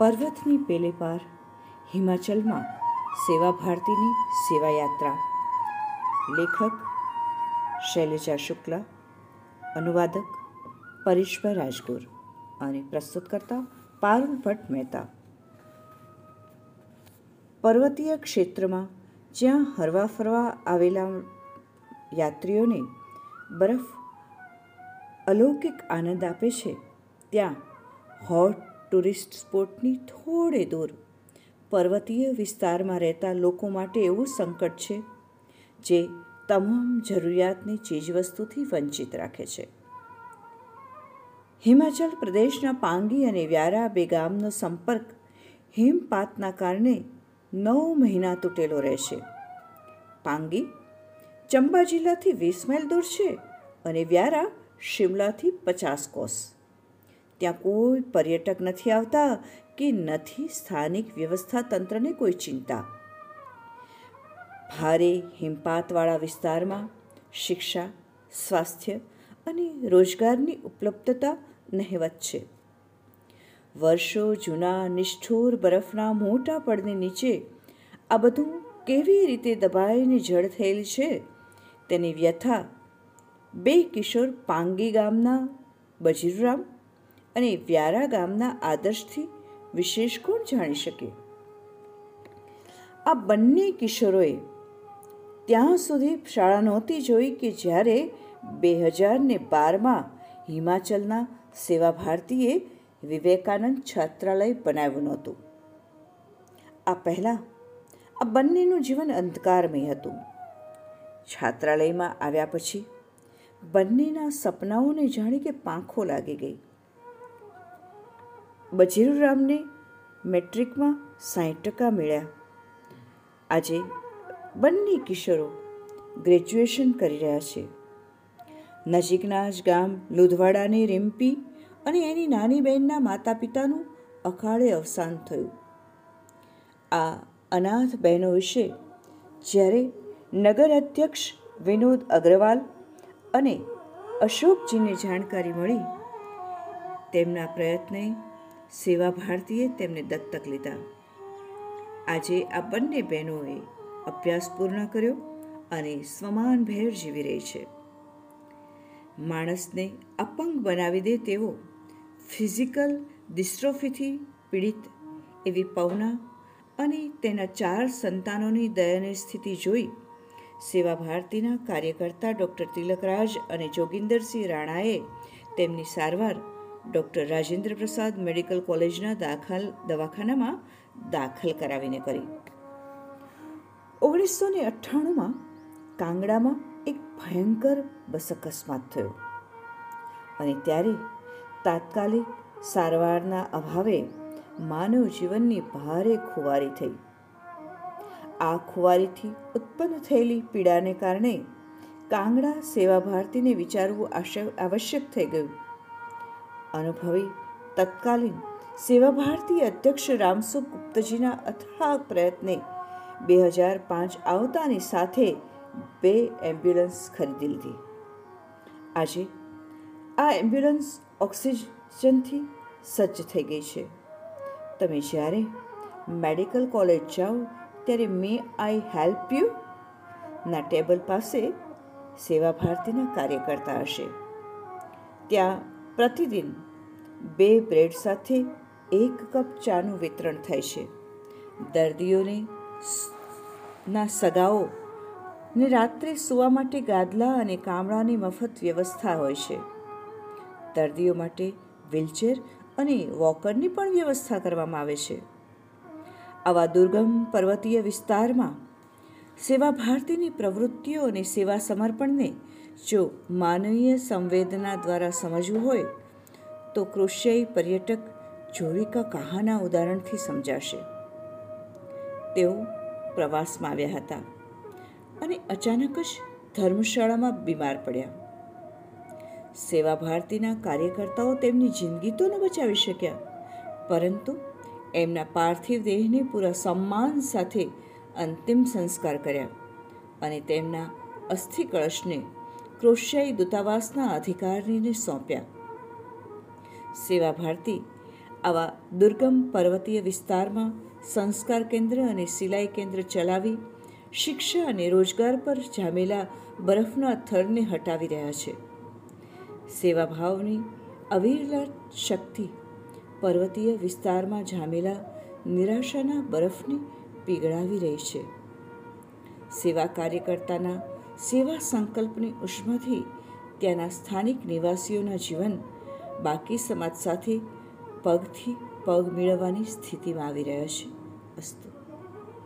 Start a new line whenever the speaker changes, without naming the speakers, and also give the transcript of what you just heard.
પર્વતની પેલે પાર હિમાચલમાં સેવા ભારતીની સેવાયાત્રા લેખક શૈલજા શુક્લા, અનુવાદક પરેશભાઈ રાજગુર અને પ્રસ્તુત કરતા પારુલ ભટ્ટ મહેતા. પર્વતીય ક્ષેત્રમાં જ્યાં હરવા ફરવા આવેલા યાત્રીઓને બરફ અલૌકિક આનંદ આપે છે, ત્યાં હોટ ટુરિસ્ટ સ્પોટની થોડે દૂર. પર્વતીય વિસ્તારમાં રહેતા લોકો માટે એવું સંકટ છે, જે તમામ જરૂરિયાતની ચીજવસ્તુથી વંચિત રાખે છે. હિમાચલ પ્રદેશના પાંગી અને વ્યારા બે ગામનો સંપર્ક હિમપાતના કારણે નવ મહિના તૂટેલો રહેશે. પાંગી ચંબા જિલ્લાથી વીસ માઇલ દૂર છે અને વ્યારા શિમલાથી પચાસ કોસ. ત્યાં કોઈ પર્યટક નથી આવતા કે નથી સ્થાનિક વ્યવસ્થા તંત્રને કોઈ ચિંતા. ભારે હિમપાતવાળા વિસ્તારમાં શિક્ષા, સ્વાસ્થ્ય અને રોજગારની ઉપલબ્ધતા નહેવત છે. વર્ષો જૂના નિષ્ઠુર બરફના મોટા પડની નીચે આ બધું કેવી રીતે દબાઈને જળ થયેલ છે તેની વ્યથા બે કિશોર પાંગી ગામના બજીરરામ અને વ્યારા ગામના આદર્શથી વિશેષ કોણ જાણી શકે? આ બંને કિશોરોએ ત્યાં સુધી શાળા નહોતી જોઈ કે જ્યારે બે હજાર ને બારમાં હિમાચલના સેવા ભારતીએ વિવેકાનંદ છાત્રાલય બનાવ્યું નહોતું. આ પહેલાં આ બંનેનું જીવન અંધકારમય હતું. છાત્રાલયમાં આવ્યા પછી બંનેના સપનાઓને જાણી કે પાંખો લાગી ગઈ. બજીરુરામને મેટ્રિકમાં સાઠ ટકા મળ્યા. આજે બંને કિશોરો ગ્રેજ્યુએશન કરી રહ્યા છે. નજીકના જ ગામ લુધવાડાની રિમ્પી અને એની નાની બહેનના માતા પિતાનું અકાળે અવસાન થયું. આ અનાથ બહેનો વિશે જ્યારે નગર અધ્યક્ષ વિનોદ અગ્રવાલ અને અશોકજીને જાણકારી મળી, તેમના પ્રયત્ને સેવા ભારતીએ તેમને દત્તક લીધા. આજે આ બંને બહેનોએ અભ્યાસ પૂર્ણ કર્યો અને સ્વમાનભેર જીવી રહી છે. માણસને અપંગ બનાવી દે તેવો ફિઝિકલ ડિસ્ટ્રોફીથી પીડિત એવી પવના અને તેના ચાર સંતાનોની દયનીય સ્થિતિ જોઈ સેવા ભારતીના કાર્યકર્તા ડૉક્ટર તિલકરાજ અને જોગિંદરસિંહ રાણાએ તેમની સારવાર ડૉક્ટર રાજેન્દ્ર પ્રસાદ મેડિકલ કોલેજના દાખલ દવાખાનામાં દાખલ કરાવીને કરી. ઓગણીસો ને અઠ્ઠાણુંમાં કાંગડામાં એક ભયંકર બસ અકસ્માત થયો. અને ત્યારે તાત્કાલિક સારવારના અભાવે માનવ જીવનની ભારે ખુવારી થઈ. આ ખુવારીથી ઉત્પન્ન થયેલી પીડાને કારણે કાંગડા સેવા ભારતીને વિચારવું આવશ્યક થઈ ગયું. અનુભવી. તત્કાલીન સેવા ભારતી અધ્યક્ષ રામસુ ગુપ્તજીના અથાગ પ્રયત્ને બે હજાર પાંચ આવતાની સાથે બે એમ્બ્યુલન્સ ખરીદી લીધી. આજે આ એમ્બ્યુલન્સ ઓક્સિજનથી સજ્જ થઈ ગઈ છે. તમે જ્યારે મેડિકલ કોલેજ જાઓ, ત્યારે મે આઈ હેલ્પ યુ? ના ટેબલ પાસે સેવા ભારતીના કાર્યકર્તા હશે. ત્યાં પ્રતિદિન બે બ્રેડ સાથે એક કપ ચાનું વિતરણ થાય છે. દર્દીઓને ના સગાઓ ને રાત્રે સૂવા માટે ગાદલા અને કામળાની મફત વ્યવસ્થા હોય છે. દર્દીઓ માટે વ્હીલચેર અને વોકરની પણ વ્યવસ્થા કરવામાં આવે છે. આવા દુર્ગમ પર્વતીય વિસ્તારમાં સેવા ભારતીની પ્રવૃત્તિઓ અને સેવા સમર્પણને જો માનવીય સંવેદના દ્વારા સમજવું હોય, તો કૃષ્યઈ પર્યટક જોવિકા કહાના ઉદાહરણથી સમજાશે. તેઓ પ્રવાસમાં આવ્યા હતા અને અચાનક જ ધર્મશાળામાં બીમાર પડ્યા. સેવા ભારતીના કાર્યકર્તાઓ તેમની જિંદગી તો ન બચાવી શક્યા, પરંતુ એમના પાર્થિવ દેહને પૂરા સન્માન સાથે અંતિમ સંસ્કાર કર્યા અને તેમના અસ્થિ કળશને ક્રોશિયાઈ દૂતાવાસના અધિકારીને સોંપ્યા. સેવા ભારતી, આવા દુર્ગમ પર્વતીય વિસ્તારમાં સંસ્કાર કેન્દ્ર અને સિલાઈ કેન્દ્ર ચલાવી, શિક્ષા અને રોજગાર પર જામેલા બરફના થરને હટાવી રહ્યા છે. સેવાભાવની અવિરલ શક્તિ પર્વતીય વિસ્તારમાં જામેલા નિરાશાના બરફને પીગળાવી રહી છે. સેવા કાર્યકર્તાના સેવા સંકલ્પની ઉષ્માથી ત્યાંના સ્થાનિક નિવાસીઓના જીવન, બાકી સમાજ સાથે પગથી પગ મેળવવાની સ્થિતિમાં આવી રહ્યા છે. અસ્તુ